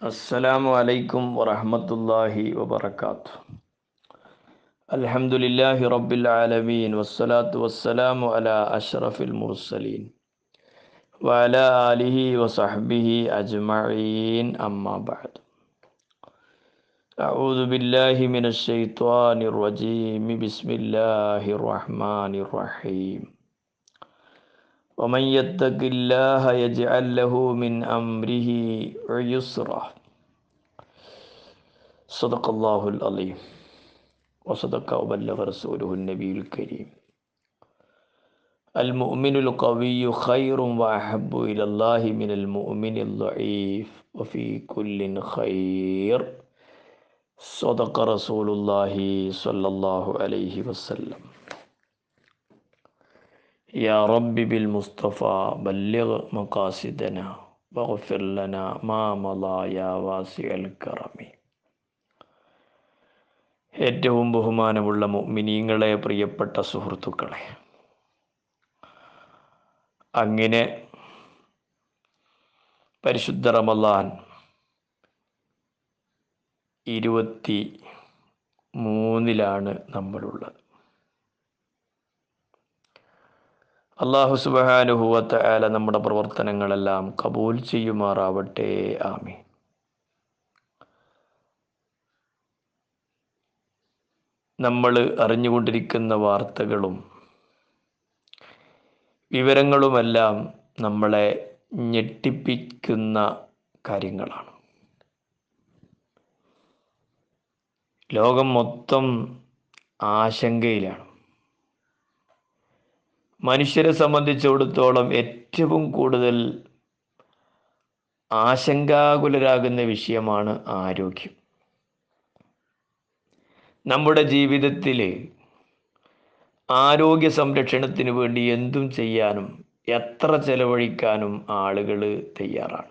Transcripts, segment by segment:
السلام عليكم ورحمة الله وبركاته. الحمد لله رب العالمين والصلاة والسلام على أشرف المرسلين وعلى آله وصحبه أجمعين. أما بعد أعوذ بالله من الشيطان الرجيم. بسم الله الرحمن الرحيم. ومن يتق الله يجعل له من أمره يسرا. صدق الله العظيم. وصدق وبلغ رسوله النبي الكريم. المؤمن القوي خير وأحب إلى الله من المؤمن الضعيف. وفي كل خير. صدق رسول الله صلى الله عليه وسلم. يا رب بالمصطفى بلغ مقاصدنا واغفر لنا ما مضى يا واسع الكرم ഏറ്റവും ബഹുമാനമുള്ള മുഅ്മിനീങ്ങളെ പ്രിയപ്പെട്ട സുഹൃത്തുക്കളെ അങ്ങനെ പരിശുദ്ധ റമലാൻ ഇരുപത്തി മൂന്നിലാണ് നമ്മളുള്ളത് അള്ളാഹു സുബാനുഹുവത്ത ആല നമ്മുടെ പ്രവർത്തനങ്ങളെല്ലാം കബൂൽ ചെയ്യുമാറാവട്ടെ. ആമി നമ്മൾ അറിഞ്ഞുകൊണ്ടിരിക്കുന്ന വാർത്തകളും വിവരങ്ങളുമെല്ലാം നമ്മളെ ഞെട്ടിപ്പിക്കുന്ന കാര്യങ്ങളാണ്. ലോകം മൊത്തം ആശങ്കയിലാണ്. മനുഷ്യരെ സംബന്ധിച്ചിടത്തോളം ഏറ്റവും കൂടുതൽ ആശങ്കാകുലരാകുന്ന വിഷയമാണ് ആരോഗ്യം. നമ്മുടെ ജീവിതത്തിൽ ആരോഗ്യ സംരക്ഷണത്തിന് വേണ്ടി എന്തും ചെയ്യാനും എത്ര ചെലവഴിക്കാനും ആളുകൾ തയ്യാറാണ്.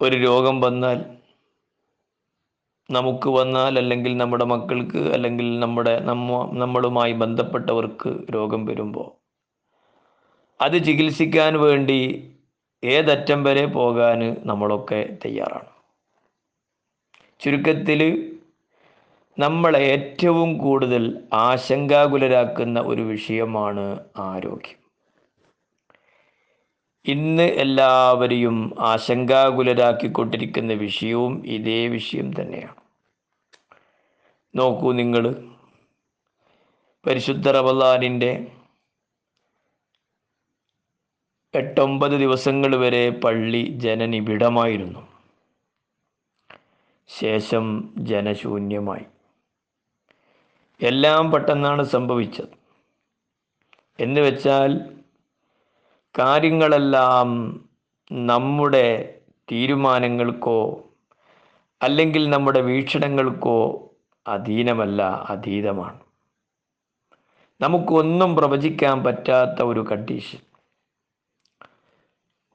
ഒരു രോഗം വന്നാൽ നമുക്ക് വന്നാൽ അല്ലെങ്കിൽ നമ്മുടെ മക്കൾക്ക് അല്ലെങ്കിൽ നമ്മുടെ നമ്മ നമ്മളുമായി ബന്ധപ്പെട്ടവർക്ക് രോഗം വരുമ്പോൾ അത് ചികിത്സിക്കാൻ വേണ്ടി ഏതറ്റം വരെ പോകാൻ നമ്മളൊക്കെ തയ്യാറാണ്. ചുരുക്കത്തിൽ നമ്മളെ ഏറ്റവും കൂടുതൽ ആശങ്കാകുലരാക്കുന്ന ഒരു വിഷയമാണ് ആരോഗ്യം. ഇന്ന് എല്ലാവരെയും ആശങ്കാകുലരാക്കിക്കൊണ്ടിരിക്കുന്ന വിഷയവും ഇതേ വിഷയം തന്നെയാണ്. നോക്കൂ നിങ്ങൾ പരിശുദ്ധ റമദാനിന്റെ എട്ടൊമ്പത് ദിവസങ്ങൾ വരെ പള്ളി ജനനിബിഡമായിരുന്നു. ശേഷം ജനശൂന്യമായി. എല്ലാം പെട്ടെന്നാണ് സംഭവിച്ചത്. എന്ന് വെച്ചാൽ കാര്യങ്ങളെല്ലാം നമ്മുടെ തീരുമാനങ്ങൾക്കോ അല്ലെങ്കിൽ നമ്മുടെ വീക്ഷണങ്ങൾക്കോ അധീനമല്ല അതീതമാണ്. നമുക്കൊന്നും പ്രവചിക്കാൻ പറ്റാത്ത ഒരു കണ്ടീഷൻ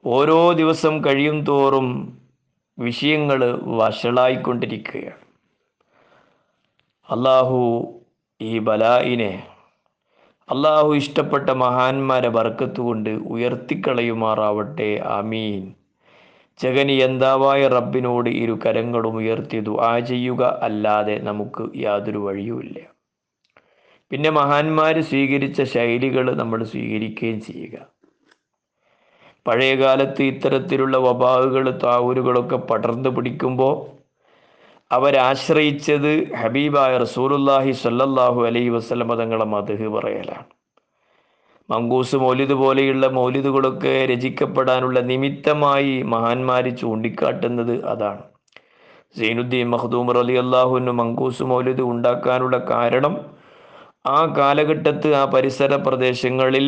ഓരോ ദിവസം കഴിയും തോറും വിഷയങ്ങൾ വഷളായിക്കൊണ്ടിരിക്കുകയാണ്. അള്ളാഹു ഈ ബലായിനെ അള്ളാഹു ഇഷ്ടപ്പെട്ട മഹാന്മാരെ ബർക്കത്ത് കൊണ്ട് ഉയർത്തിക്കളയുമാറാവട്ടെ ആമീൻ. ജഗനിയന്താവായ റബ്ബിനോട് ഇരു കരങ്ങളും ഉയർത്തി ദുആ ചെയ്യുക അല്ലാതെ നമുക്ക് യാതൊരു വഴിയുമില്ല പിന്നെ മഹാന്മാർ സ്വീകരിച്ച ശൈലികൾ നമ്മൾ സ്വീകരിക്കുകയും ചെയ്യുക. പഴയകാലത്ത് ഇത്തരത്തിലുള്ള വബാഹുകൾ താവൂരുകളൊക്കെ പടർന്നു പിടിക്കുമ്പോൾ അവരാശ്രയിച്ചത് ഹബീബായ റസൂലുല്ലാഹി സല്ലല്ലാഹു അലൈഹി വസ്ലമ തങ്ങളെ മധു പറയലാണ്. മങ്കൂസ് മൗലിദ് പോലെയുള്ള മൗലിദുകളൊക്കെ രചിക്കപ്പെടാനുള്ള നിമിത്തമായി മഹാന്മാർ ചൂണ്ടിക്കാട്ടുന്നത് അതാണ്. സൈനുദ്ദീൻ മഹദൂമർ അലി അള്ളാഹുവിന് മങ്കൂസ് മൗലിദ് ഉണ്ടാക്കാനുള്ള കാരണം ആ കാലഘട്ടത്ത് ആ പരിസര പ്രദേശങ്ങളിൽ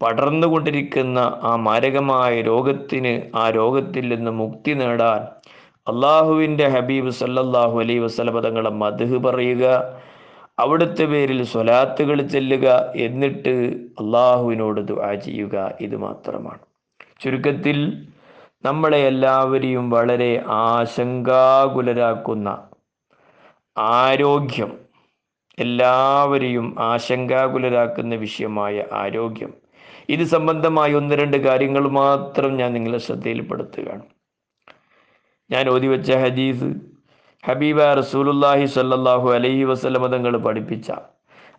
പടർന്നുകൊണ്ടിരിക്കുന്ന ആ മാരകമായ രോഗത്തിന് ആ രോഗത്തിൽ നിന്ന് മുക്തി നേടാൻ അള്ളാഹുവിന്റെ ഹബീബ് സല്ലല്ലാഹു അലൈ വസ്ലമ തങ്ങളെ മധു പറയുക അവിടുത്തെ പേരിൽ സ്വലാത്തുകൾ ചെല്ലുക എന്നിട്ട് അള്ളാഹുവിനോട് ദുആ ചെയ്യുക ഇത് മാത്രമാണ്. ചുരുക്കത്തിൽ നമ്മളെ എല്ലാവരെയും വളരെ ആശങ്കാകുലരാക്കുന്ന ആരോഗ്യം എല്ലാവരെയും ആശങ്കാകുലരാക്കുന്ന വിഷയമായ ആരോഗ്യം. ഇത് സംബന്ധമായ ഒന്ന് രണ്ട് കാര്യങ്ങൾ മാത്രം ഞാൻ നിങ്ങളെ ശ്രദ്ധയിൽപ്പെടുത്തുകയാണ്. ഞാൻ ഓതി വെച്ച ഹദീസ് ഹബീബ റസൂലുല്ലാഹി സല്ലാഹു അലൈഹി വസ്ലമ തങ്ങൾ പഠിപ്പിച്ച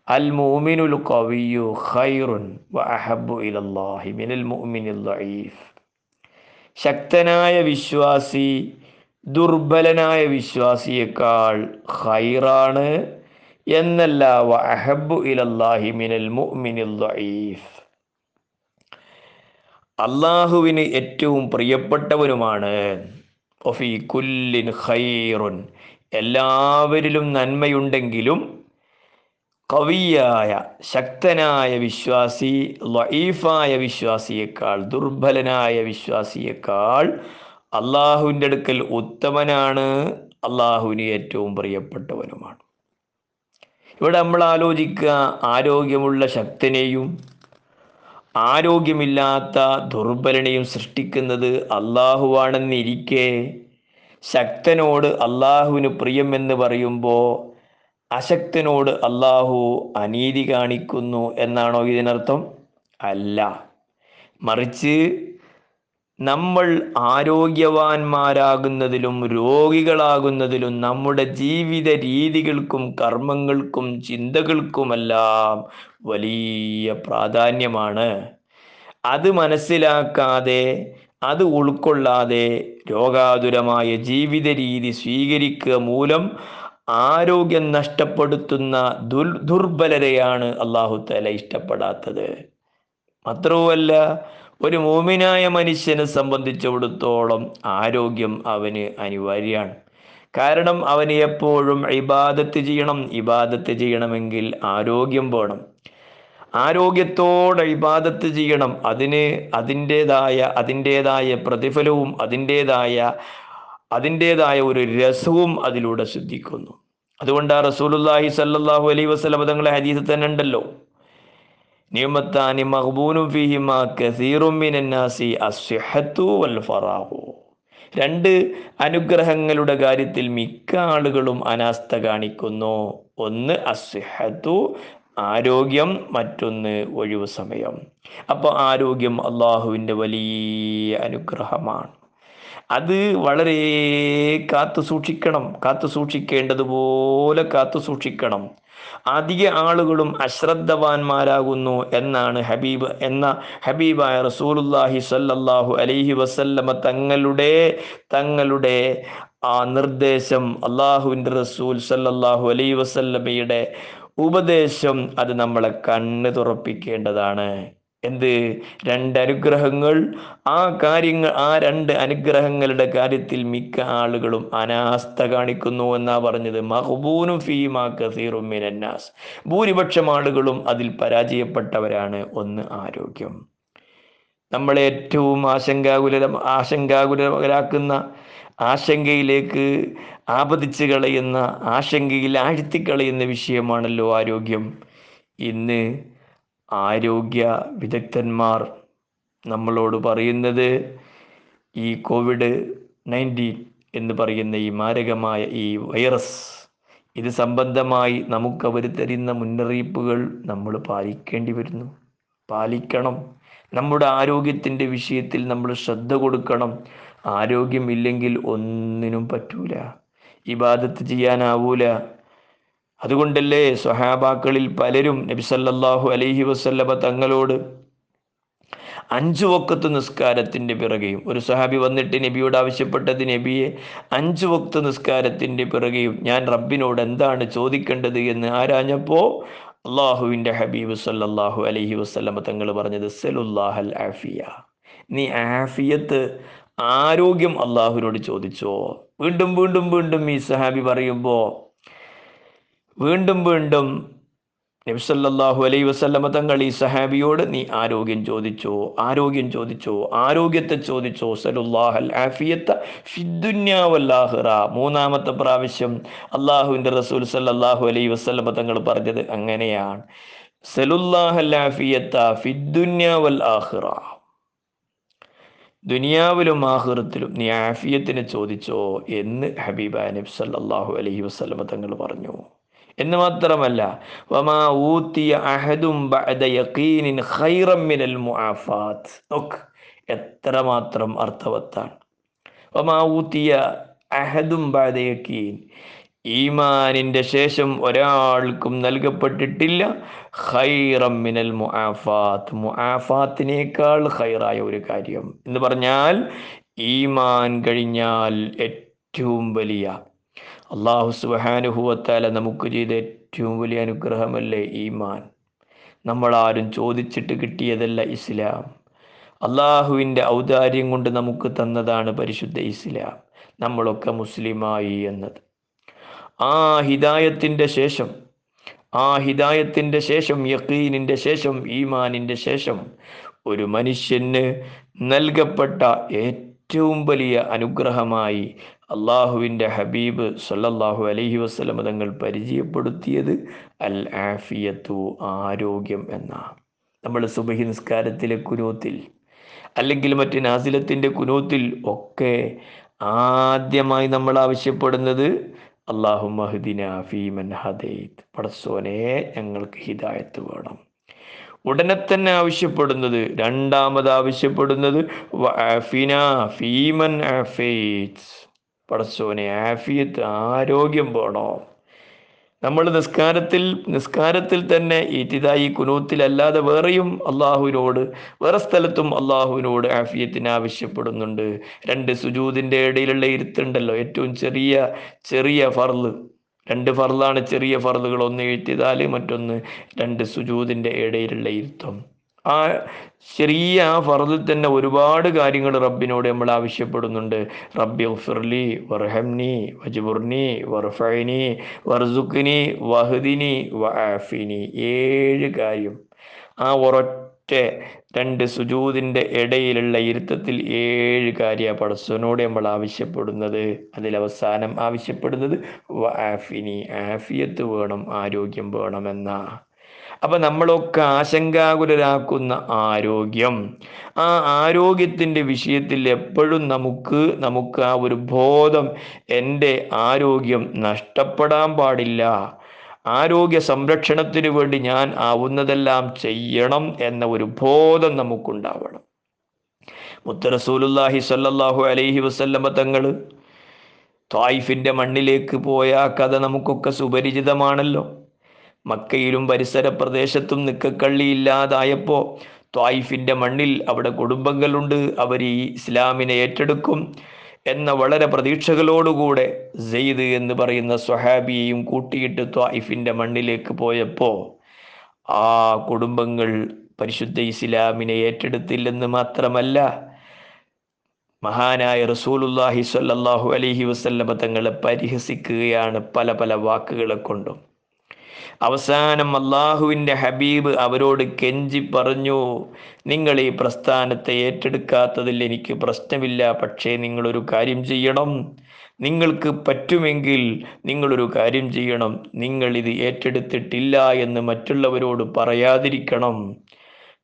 അൽ മുഅ്മിനുൽ ഖവിയു ഖൈറുൻ വ അഹബ്ബു ഇലല്ലാഹി മിനൽ മുഅ്മിനിൽ ദഈഫ്. ശക്തനായ വിശ്വാസി ദുർബലനായ വിശ്വാസിയേക്കാൾ ഖൈറാണ് എന്നല്ല വ അഹബ്ബു ഇലല്ലാഹി മിനൽ മുഅ്മിനിൽ ദഈഫ്. അള്ളാഹുവിന് ഏറ്റവും പ്രിയപ്പെട്ടവനുമാണ് ഖൈറുൻ. എല്ലാവരിലും നന്മയുണ്ടെങ്കിലും കവിയായ ശക്തനായ വിശ്വാസി ലൈഫായ വിശ്വാസിയേക്കാൾ ദുർബലനായ വിശ്വാസിയേക്കാൾ അള്ളാഹുവിന്റെ അടുക്കൽ ഉത്തമനാണ്. അള്ളാഹുവിന് ഏറ്റവും പ്രിയപ്പെട്ടവനുമാണ്. ഇവിടെ നമ്മൾ ആലോചിക്കുക ആരോഗ്യമുള്ള ശക്തനെയും ആരോഗ്യമില്ലാത്ത ദുർബലനെയും സൃഷ്ടിക്കുന്നത് അള്ളാഹുവാണെന്നിരിക്കെ ശക്തനോട് അള്ളാഹുവിന് പ്രിയമെന്ന് പറയുമ്പോൾ അശക്തനോട് അള്ളാഹു അനീതി കാണിക്കുന്നു എന്നാണോ ഇതിനർത്ഥം? അല്ല. മറിച്ച് നമ്മൾ ആരോഗ്യവാന്മാരാകുന്നതിലും രോഗികളാകുന്നതിലും നമ്മുടെ ജീവിത രീതികൾക്കും കർമ്മങ്ങൾക്കും ചിന്തകൾക്കുമെല്ലാം വലിയ പ്രാധാന്യമാണ്. അത് മനസ്സിലാക്കാതെ അത് ഉൾക്കൊള്ളാതെ രോഗാതുരമായ ജീവിത രീതി സ്വീകരിക്കുക മൂലം ആരോഗ്യം നഷ്ടപ്പെടുത്തുന്ന ദുർ ദുർബലരെയാണ് അള്ളാഹു തല ഇഷ്ടപ്പെടാത്തത്. മാത്രവുമല്ല ഒരു മൂമിനായ മനുഷ്യനെ സംബന്ധിച്ചിടത്തോളം ആരോഗ്യം അവന് അനിവാര്യമാണ്. കാരണം അവന് എപ്പോഴും ഇബാദത്ത് ചെയ്യണം ഇബാദത്ത് ചെയ്യണമെങ്കിൽ ആരോഗ്യം വേണം. ആരോഗ്യത്തോടെ ഇബാദത്ത് ചെയ്യണം. അതിന് അതിന്റേതായ അതിന്റേതായ പ്രതിഫലവും അതിന്റേതായ അതിന്റേതായ ഒരു രസവും അതിലൂടെ ശ്രദ്ധിക്കുന്നു. അതുകൊണ്ട് ആ റസൂലുല്ലാഹി അലൈഹി വസല്ലം തങ്ങളെ ഹദീസ് തന്നെ ഉണ്ടല്ലോ. നിയമത്താനി മഹബൂനും ഫീഹിമ കസീറും മിനന്നാസി അസ്ഹത്തു വൽ ഫറാഹു. രണ്ട് അനുഗ്രഹങ്ങളുടെ കാര്യത്തിൽ മിക്ക ആളുകളും അനാസ്ഥ കാണിക്കുന്നു. ഒന്ന് അസ്ഹത്തു ആരോഗ്യം മറ്റൊന്ന് ഒഴിവ് സമയം. അപ്പോൾ ആരോഗ്യം അള്ളാഹുവിന്റെ വലിയ അനുഗ്രഹമാണ്. അത് വളരെ കാത്തു സൂക്ഷിക്കണം കാത്തു സൂക്ഷിക്കേണ്ടതുപോലെ കാത്തു സൂക്ഷിക്കണം. അധിക ആളുകളും അശ്രദ്ധവാന്മാരാകുന്നു എന്നാണ് ഹബീബ് എന്ന ഹബീബായ റസൂലുല്ലാഹി സല്ലല്ലാഹു അലൈഹി വസല്ലമ തങ്ങളുടെ തങ്ങളുടെ ആ നിർദ്ദേശം അള്ളാഹുവിന്റെ റസൂൽ സല്ലല്ലാഹു അലൈഹി വസല്ലമയുടെ ഉപദേശം അത് നമ്മളെ കണ്ണ് തുറപ്പിക്കേണ്ടതാണ്. എന്ത്? രണ്ട് അനുഗ്രഹങ്ങൾ ആ കാര്യങ്ങൾ ആ രണ്ട് അനുഗ്രഹങ്ങളുടെ കാര്യത്തിൽ മിക്ക ആളുകളും അനാസ്ഥ കാണിക്കുന്നു എന്നാ പറഞ്ഞത്. മഹബൂനും ഫീമാ കസീറും ഭൂരിപക്ഷം ആളുകളും അതിൽ പരാജയപ്പെട്ടവരാണ്. ഒന്ന് ആരോഗ്യം. നമ്മളെ ഏറ്റവും ആശങ്കാകുല ആശങ്കാകുലരാക്കുന്ന ആശങ്കയിലേക്ക് ആപതിച്ച് കളയുന്ന ആശങ്കയിൽ ആഴ്ത്തിക്കളയുന്ന വിഷയമാണല്ലോ ആരോഗ്യം. ഇന്ന് ആരോഗ്യ വിദഗ്ധന്മാർ നമ്മളോട് പറയുന്നത് ഈ കോവിഡ് നയന്റീൻ എന്ന് പറയുന്ന ഈ മാരകമായ ഈ വൈറസ് ഇത് സംബന്ധമായി നമുക്ക് അവർ തരുന്ന മുന്നറിയിപ്പുകൾ നമ്മൾ പാലിക്കേണ്ടി വരുന്നു. പാലിക്കണം. നമ്മുടെ ആരോഗ്യത്തിന്റെ വിഷയത്തിൽ നമ്മൾ ശ്രദ്ധ കൊടുക്കണം. ആരോഗ്യമില്ലെങ്കിൽ ഒന്നിനും പറ്റൂല. ഇബാദത്ത് ചെയ്യാനാവൂല. അതുകൊണ്ടല്ലേ സ്വഹാബാക്കളിൽ പലരും നബി സല്ലല്ലാഹു അലൈഹി വസല്ലമ തങ്ങളോട് അഞ്ചു വക്കത്ത് നിസ്കാരത്തിന്റെ പിറകെയും ഒരു സഹാബി വന്നിട്ട് നബിയോട് ആവശ്യപ്പെട്ടത് നബിയെ അഞ്ചു വക്ത് നിസ്കാരത്തിന്റെ പിറകെയും ഞാൻ റബ്ബിനോട് എന്താണ് ചോദിക്കേണ്ടത് എന്ന് ആരാഞ്ഞപ്പോൾ അള്ളാഹുവിന്റെ ഹബീബ് സല്ലാഹു അലഹി വസല്ലമ തങ്ങൾ പറഞ്ഞത് സലുല്ലാഹൽ ആഫിയ. നീ ആഫിയത്ത് ആരോഗ്യം അള്ളാഹുവിനോട് ചോദിച്ചോ? വീണ്ടും വീണ്ടും വീണ്ടും ഈ സഹാബി പറയുമ്പോൾ വീണ്ടും വീണ്ടും നബ്സല്ലാഹു അലൈ വസല്ലമ തങ്ങൾ ഈ സഹാബിയോട് നീ ആരോഗ്യം ചോദിച്ചോ ആരോഗ്യം ചോദിച്ചോ ആരോഗ്യത്തെ ചോദിച്ചോ സലുല്ലാഹൽ ആഫിയത്ത ഫിദ്ദുന്യാവല്ലാഹിറ മൂന്നാമത്തെ പ്രാവശ്യം അള്ളാഹുവിന്റെ റസൂൽ സല്ലാഹു അലൈ വസല്ലമ തങ്ങൾ പറഞ്ഞത് അങ്ങനെയാണ്. സലുല്ലാഹൽ ആഫിയത്ത ഫിദ്ദുന്യാവൽ ആഹിറ ദുനിയാവിലും ആഹൃത്തിലും നീ ആഫിയത്തിനെ ചോദിച്ചോ എന്ന് ഹബീബ നബി സല്ലല്ലാഹു അലൈഹി വസല്ലമ തങ്ങൾ പറഞ്ഞു. എന്ന് മാത്രമല്ല വമാ ഊത്തിയ അഹദും ബഅദ യഖീനിൻ ഖൈറം മിനൽ മുആഫാത്ത്. നോക്ക് എത്രമാത്രം അർത്ഥവത്താണ്. വമാ ഊത്തിയ അഹദും ബഅദ യഖീൻ. ഈമാനിന്റെ ശേഷം ഒരാൾക്കും നൽകപ്പെട്ടിട്ടില്ല. ഖൈറം മിനൽ മുആഫാത്ത്. മുആഫാത്തിനേക്കാൾ ഖൈറായ ഒരു കാര്യം എന്ന് പറഞ്ഞാൽ ഈമാൻ കഴിഞ്ഞാൽ ഏറ്റവും വലിയ അള്ളാഹു സുബാനുഭവത്താല നമുക്ക് ചെയ്ത ഏറ്റവും വലിയ അനുഗ്രഹമല്ലേ ഈമാൻ? നമ്മളാരും ചോദിച്ചിട്ട് കിട്ടിയതല്ല ഇസ്ലാം. അള്ളാഹുവിന്റെ ഔദാര്യം കൊണ്ട് നമുക്ക് തന്നതാണ് പരിശുദ്ധ ഇസ്ലാം. നമ്മളൊക്കെ മുസ്ലിമായി എന്നത്. ആ ഹിദായത്തിന്റെ ശേഷം ആ ഹിദായത്തിന്റെ ശേഷം യക്കീനിന്റെ ശേഷം ഈമാനിന്റെ ശേഷം ഒരു മനുഷ്യന് നൽകപ്പെട്ട ഏറ്റവും വലിയ അനുഗ്രഹമായി അള്ളാഹുവിന്റെ ഹബീബ് സല്ലല്ലാഹു അലൈഹി വസ്ലം തങ്ങൾ പരിചയപ്പെടുത്തിയത് അൽ ആഫിയത്തു ആരോഗ്യം എന്ന നമ്മൾ സുബഹി നിസ്കാരത്തിലെ കുനൂത്തിൽ അല്ലെങ്കിൽ മറ്റ് നാസിലത്തിന്റെ കുനൂത്തിൽ ഒക്കെ ആദ്യമായി നമ്മൾ ആവശ്യപ്പെടുന്നത് അള്ളാഹു മഹദിന ഫീമൻ ഹദൈത്. പടസോനെ ഞങ്ങൾക്ക് ഹിദായത്ത് വേണം. ഉടനെ തന്നെ ആവശ്യപ്പെടുന്നത് രണ്ടാമത് ആവശ്യപ്പെടുന്നത് ഫീമൻ ആഫീത്. പടച്ചോനെ ആഫിയത്ത് ആരോഗ്യം വേണോ? നമ്മൾ നിസ്കാരത്തിൽ നിസ്കാരത്തിൽ തന്നെ ഈറ്റിതായി കുനൂത്തിലല്ലാതെ വേറെയും അള്ളാഹുവിനോട് വേറെ സ്ഥലത്തും അള്ളാഹുവിനോട് ആഫിയത്തിന് ആവശ്യപ്പെടുന്നുണ്ട്. രണ്ട് സുജൂതിന്റെ ഇടയിലുള്ള ഇരുത്തുണ്ടല്ലോ ഏറ്റവും ചെറിയ ചെറിയ ഫർൾ. രണ്ട് ഫർളാണ് ചെറിയ ഫർളുകൾ ഒന്ന് എഴുത്തിതാൽ മറ്റൊന്ന് രണ്ട് സുജൂതിന്റെ ഇടയിലുള്ള ഇരുത്തം. ആ ചെറിയ ആ ഫർദിൽ തന്നെ ഒരുപാട് കാര്യങ്ങൾ റബ്ബിനോട് നമ്മൾ ആവശ്യപ്പെടുന്നുണ്ട്. റബ്ബി ഉഫിർലി വർഹംനി വജുബുർനി വർഫൈനി വർസുഖിനി വഹദിനി വആഫിനി. ഏഴ് കാര്യം. ആ ഒരൊറ്റ രണ്ട് സുജൂതിന്റെ ഇടയിലുള്ള ഇരുത്തത്തിൽ ഏഴ് കാര്യ പടച്ചവനോട് നമ്മൾ ആവശ്യപ്പെടുന്നത്. അതിലവസാനം ആവശ്യപ്പെടുന്നത് ആഫിനി. ആഫിയത്ത് വേണം ആരോഗ്യം വേണമെന്ന അപ്പൊ നമ്മളൊക്കെ ആശങ്കാകുലരാക്കുന്ന ആരോഗ്യം. ആ ആരോഗ്യത്തിന്റെ വിഷയത്തിൽ എപ്പോഴും നമുക്ക് നമുക്ക് ആ ഒരു ബോധം എന്റെ ആരോഗ്യം നഷ്ടപ്പെടാൻ പാടില്ല. ആരോഗ്യ സംരക്ഷണത്തിന് വേണ്ടി ഞാൻ ആവുന്നതെല്ലാം ചെയ്യണം എന്ന ഒരു ബോധം നമുക്കുണ്ടാവണം. മുത്തറസൂലുല്ലാഹി സല്ലാഹു അലൈഹി വസല്ലമ തങ്ങൾ ത്വായിഫിന്റെ മണ്ണിലേക്ക് പോയ കഥ നമുക്കൊക്കെ സുപരിചിതമാണല്ലോ. മക്കയിലും പരിസര പ്രദേശത്തും നിക്കക്കള്ളിയില്ലാതായപ്പോൾ ത്വായിഫിന്റെ മണ്ണിൽ അവിടെ കുടുംബങ്ങളുണ്ട്. അവർ ഈ ഇസ്ലാമിനെ ഏറ്റെടുക്കും എന്ന വളരെ പ്രതീക്ഷകളോടുകൂടെ സെയ്ദ് എന്ന് പറയുന്ന സ്വഹാബിയെയും കൂട്ടിയിട്ട് ത്വായിഫിന്റെ മണ്ണിലേക്ക് പോയപ്പോൾ ആ കുടുംബങ്ങൾ പരിശുദ്ധ ഇസ്ലാമിനെ ഏറ്റെടുത്തില്ലെന്ന് മാത്രമല്ല മഹാനായ റസൂലുല്ലാഹി സ്വല്ലല്ലാഹു അലൈഹി വസല്ലമ തങ്ങളെ പരിഹസിക്കുകയാണ് പല പല വാക്കുകളെ കൊണ്ടും. അവസാനം അള്ളാഹുവിന്റെ ഹബീബ് അവരോട് കെഞ്ചി പറഞ്ഞു നിങ്ങൾ ഈ പ്രസ്ഥാനത്തെ ഏറ്റെടുക്കാത്തതിൽ എനിക്ക് പ്രശ്നമില്ല പക്ഷേ നിങ്ങളൊരു കാര്യം ചെയ്യണം. നിങ്ങൾക്ക് പറ്റുമെങ്കിൽ നിങ്ങളൊരു കാര്യം ചെയ്യണം. നിങ്ങൾ ഇത് ഏറ്റെടുത്തിട്ടില്ല എന്ന് മറ്റുള്ളവരോട് പറയാതിരിക്കണം.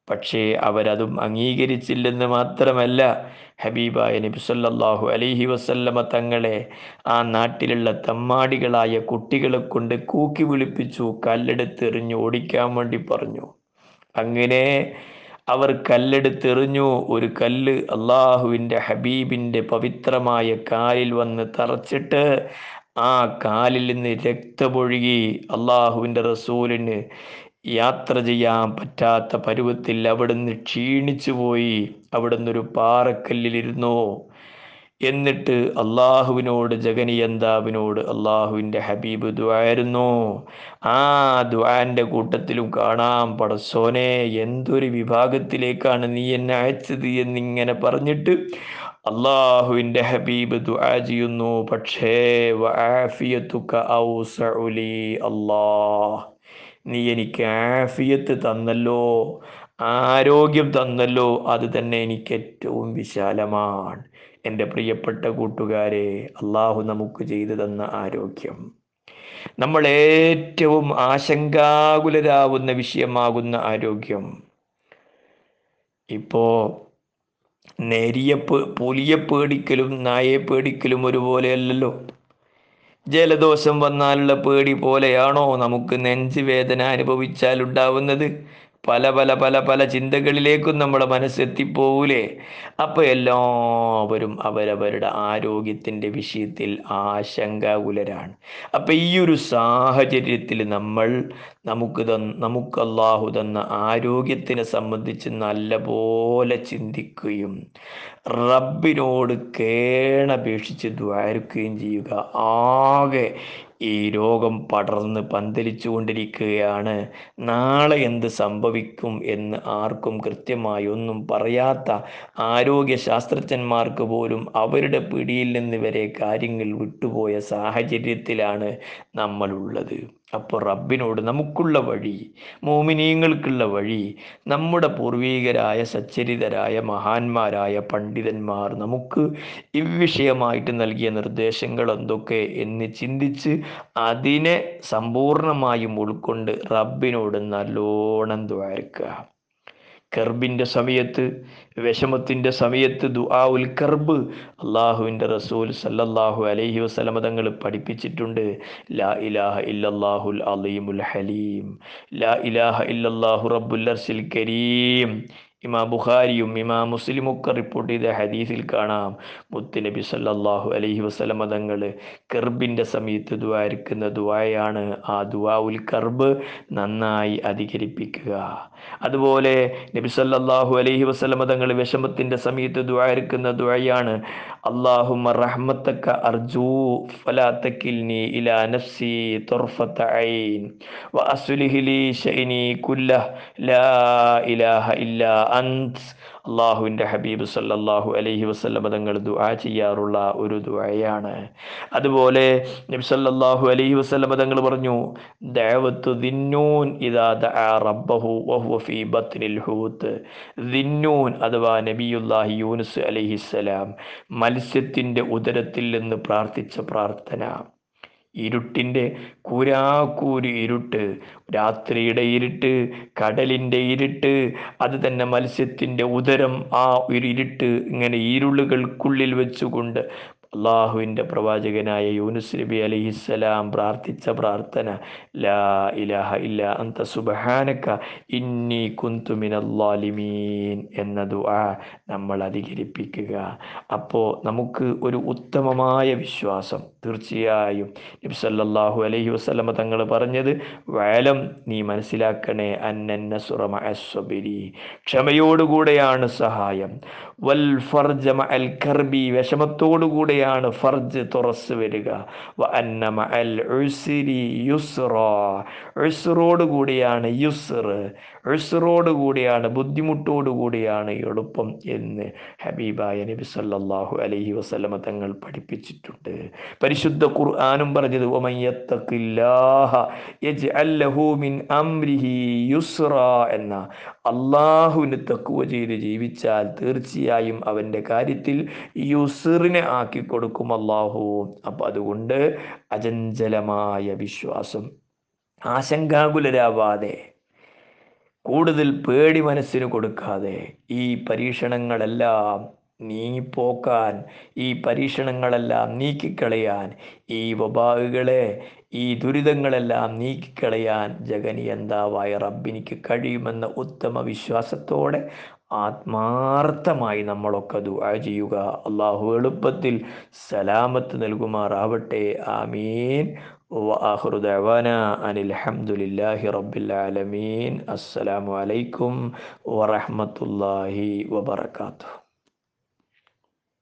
പക്ഷേ അവരതും അംഗീകരിച്ചില്ലെന്ന് മാത്രമല്ല ഹബീബായ നബി സല്ലല്ലാഹു അലൈഹി വസല്ലമ തങ്ങളെ ആ നാട്ടിലുള്ള തമ്മാടികളായ കുട്ടികളെ കൊണ്ട് കൂക്കി വിളിപ്പിച്ചു കല്ലെടുത്തെറിഞ്ഞു ഓടിക്കാൻ വേണ്ടി പറഞ്ഞു. അങ്ങനെ അവർ കല്ലെടുത്തെറിഞ്ഞു ഒരു കല്ല് അള്ളാഹുവിന്റെ ഹബീബിന്റെ പവിത്രമായ കാലിൽ വന്ന് തറച്ചിട്ട് ആ കാലിൽ നിന്ന് രക്തമൊഴുകി അള്ളാഹുവിന്റെ റസൂലിന് യാത്ര ചെയ്യാൻ പറ്റാത്ത പരുവത്തിൽ അവിടുന്ന് ക്ഷീണിച്ചു പോയി. അവിടുന്ന് ഒരു പാറക്കല്ലിലിരുന്നു എന്നിട്ട് അള്ളാഹുവിനോട് ജഗനിയന്താവിനോട് അള്ളാഹുവിന്റെ ഹബീബ് ദ്വായിരുന്നു ആ ദ്വാന്റെ കൂട്ടത്തിലും കാണാം പടസോനെ എന്തൊരു വിഭാഗത്തിലേക്കാണ് നീ എന്നെ അയച്ചത്? എന്നിങ്ങനെ പറഞ്ഞിട്ട് അള്ളാഹുവിന്റെ ഹബീബ് ദുആ ചെയ്യുന്നു. പക്ഷേ അള്ളാഹ് നീ എനിക്ക് ആഫിയത്ത് തന്നല്ലോ ആരോഗ്യം തന്നല്ലോ അത് തന്നെ എനിക്ക് ഏറ്റവും വിശാലമാണ്. എന്റെ പ്രിയപ്പെട്ട കൂട്ടുകാരെ അള്ളാഹു നമുക്ക് ചെയ്തു തന്ന ആരോഗ്യം. നമ്മൾ ഏറ്റവും ആശങ്കാകുലരാവുന്ന വിഷയമാകുന്ന ആരോഗ്യം. ഇപ്പോ നേരിയ പുലിയെ പേടിക്കലും നായെ പേടിക്കലും ഒരുപോലെയല്ലല്ലോ. ജലദോഷം വന്നാലുള്ള പേടി പോലെയാണോ നമുക്ക് നെഞ്ച് വേദന അനുഭവിച്ചാൽ ഉണ്ടാവുന്നത്? പല പല പല പല ചിന്തകളിലേക്കും നമ്മുടെ മനസ്സെത്തിപ്പോവൂലേ? അപ്പോൾ എല്ലാവരും അവരവരുടെ ആരോഗ്യത്തിന്റെ വിഷയത്തിൽ ആശങ്കാകുലരാണ് അപ്പം ഈ ഒരു സാഹചര്യത്തിൽ നമ്മൾ നമുക്ക് തന്ന നമുക്ക് അള്ളാഹു തന്ന ആരോഗ്യത്തിനെ സംബന്ധിച്ച് നല്ലപോലെ ചിന്തിക്കുകയും റബ്ബിനോട് കേണപേക്ഷിച്ച് ദ്വാരക്കുകയും ചെയ്യുക. ആകെ ഈ രോഗം പടർന്ന് പന്തലിച്ചു കൊണ്ടിരിക്കുകയാണ് നാളെ എന്ത് സംഭവിക്കും എന്ന് ആർക്കും കൃത്യമായി ഒന്നും പറയാത്ത ആരോഗ്യ ശാസ്ത്രജ്ഞന്മാർക്ക് പോലും അവരുടെ പിടിയിൽ നിന്ന് വരെ കാര്യങ്ങൾ വിട്ടുപോയ സാഹചര്യത്തിലാണ് നമ്മളുള്ളത്. അപ്പോൾ റബ്ബിനോട് നമുക്കുള്ള വഴി മോമിനീയങ്ങൾക്കുള്ള വഴി നമ്മുടെ പൂർവീകരായ സച്ചരിതരായ മഹാന്മാരായ പണ്ഡിതന്മാർ നമുക്ക് ഇവിഷയമായിട്ട് നൽകിയ നിർദ്ദേശങ്ങൾ എന്തൊക്കെ എന്ന് ചിന്തിച്ച് അതിനെ സമ്പൂർണമായും ഉൾക്കൊണ്ട് റബ്ബിനോട് നല്ലോണം ദ്വാരക്കുക. കർബിന്റെ സമയത്ത് വിഷമത്തിന്റെ സമയത്ത് ദുആ ഉൽ കർബ് അള്ളാഹുവിന്റെ റസൂൽ സല്ലല്ലാഹു അലൈഹി വസല്ലമ തങ്ങൾ പഠിപ്പിച്ചിട്ടുണ്ട്. ലാ ഇലാഹ ഇല്ലല്ലാഹുൽ അലീമുൽ ഹലീം. ലാ ഇലാഹ ഇല്ലല്ലാഹു റബ്ബുൽ കരീം. ഇമാം ബുഖാരിയും ഇമാ മുസ്ലിമും ഒക്കെ റിപ്പോർട്ട് ചെയ്ത ഹദീസിൽ കാണാം. മുത്തുനബി സല്ലാഹു അലഹി വസല്ലമ തങ്ങൾ കർബിന്റെ സമയത്ത് ദ്വാരിക്കുന്ന ദുആയാണ്. ആ ദുആ ഉൽ കർബ് നന്നായി അധികരിപ്പിക്കുക. അതുപോലെ നബി സല്ലാഹു അലഹി വസല്ലമ തങ്ങൾ വിഷമത്തിന്റെ സമയത്ത് ദ്വാരിക്കുന്ന ദുആയാണ്. اللهم رحمتك أرجو فلا تكلني إلى نفسي طرفة عين وأصله لي شأني كله. لا إله إلا أنت. അള്ളാഹുവിന്റെ ഹബീബ് സല്ലാഹു അലഹി വസല്ലമ തങ്ങൾ ദുആ ചെയ്യാറുള്ള ഒരു ദുആയാണ്. അതുപോലെ നബി സല്ലല്ലാഹു അലൈഹി വസല്ലമ തങ്ങൾ പറഞ്ഞു ദഅവത്തു ദിന്നൂൻ ഇദാ ദഅ റബ്ബഹു ഫീ ബത്നിൽ ദിന്നൂൻ അഥവാ നബിയുല്ലാഹി യൂനുസ് അലഹിസ്സലാം മത്സ്യത്തിന്റെ ഉദരത്തിൽ നിന്ന് പ്രാർത്ഥിച്ച പ്രാർത്ഥന. ഇരുട്ടിന്റെ കൂരാക്കൂരി ഇരുട്ട് രാത്രിയുടെ ഇരുട്ട് കടലിന്റെ ഇരുട്ട് അത് തന്നെ മത്സ്യത്തിന്റെ ഉദരം ആ ഒരു ഇരുട്ട് ഇങ്ങനെ ഇരുളുകൾക്കുള്ളിൽ വെച്ചുകൊണ്ട് അള്ളാഹുവിന്റെ പ്രവാചകനായ യൂനുസ് നബി അലിഹിസ്സലാം പ്രാർത്ഥിച്ച പ്രാർത്ഥന ലാ ഇലാഹ ഇല്ല അന്ത സുബഹാനക്ക ഇന്നി കുന്തു എന്നതു എന്ന ദുആ നമ്മൾ അധികരിപ്പിക്കുക. അപ്പോൾ നമുക്ക് ഒരു ഉത്തമമായ വിശ്വാസം. തീർച്ചയായും നബി സല്ലല്ലാഹു അലൈഹി വസല്ലമ തങ്ങൾ പറഞ്ഞത് വേലം നീ മനസ്സിലാക്കണേ അന്നന്ന സുറമഅസ്വബിരി ക്ഷമയോടുകൂടെയാണ് സഹായം. വൽ ഫർജ അൽ കർബി വിഷമത്തോടുകൂടെയാണ് ഫർജ് തുറസ് വരിക. വ അന്ന അൽ ഉസ്രി യുസ്റോ ഉസ്റോട് കൂടിയാണ് യുസ്ർ ബുദ്ധിമുട്ടോട് കൂടിയാണ് എളുപ്പം എന്ന് ഹബീബായ നബി സല്ലല്ലാഹു അലൈഹി വസല്ലമ തങ്ങൾ പഠിപ്പിച്ചിട്ടുണ്ട്. പരിശുദ്ധ ഖുർആനും പറഞ്ഞത് വമയ്യത്തഖില്ലാഹ യജ്അൽ ലഹു മിൻ അംരിഹി യുസ്റ എന്ന അള്ളാഹുവിന് തക്കുവ ചെയ്ത് ജീവിച്ചാൽ തീർച്ചയായും അവന്റെ കാര്യത്തിൽ യുസറിനെ ആക്കി കൊടുക്കും അള്ളാഹു. അപ്പം അതുകൊണ്ട് അചഞ്ചലമായ വിശ്വാസം. ആശങ്കാകുലരാവാതെ കൂടുതൽ പേടി മനസ്സിന് കൊടുക്കാതെ ഈ പരീക്ഷണങ്ങളെല്ലാം നീങ്ങിപ്പോക്കാൻ ഈ പരീക്ഷണങ്ങളെല്ലാം നീക്കിക്കളയാൻ ഈ വബാഹുകളെ ഈ ദുരിതങ്ങളെല്ലാം നീക്കിക്കളയാൻ ജഗനിയന്താവായ റബ്ബിനിക്ക് കഴിയുമെന്ന ഉത്തമ വിശ്വാസത്തോടെ ആത്മാർത്ഥമായി നമ്മളൊക്കെ ദുആ ചെയ്യുക അള്ളാഹു എളുപ്പത്തിൽ സലാമത്ത് നൽകുമാറാവട്ടെ ആമീൻ وآخر دعوانا أن الحمد لله رب العالمين السلام عليكم ورحمة الله وبركاته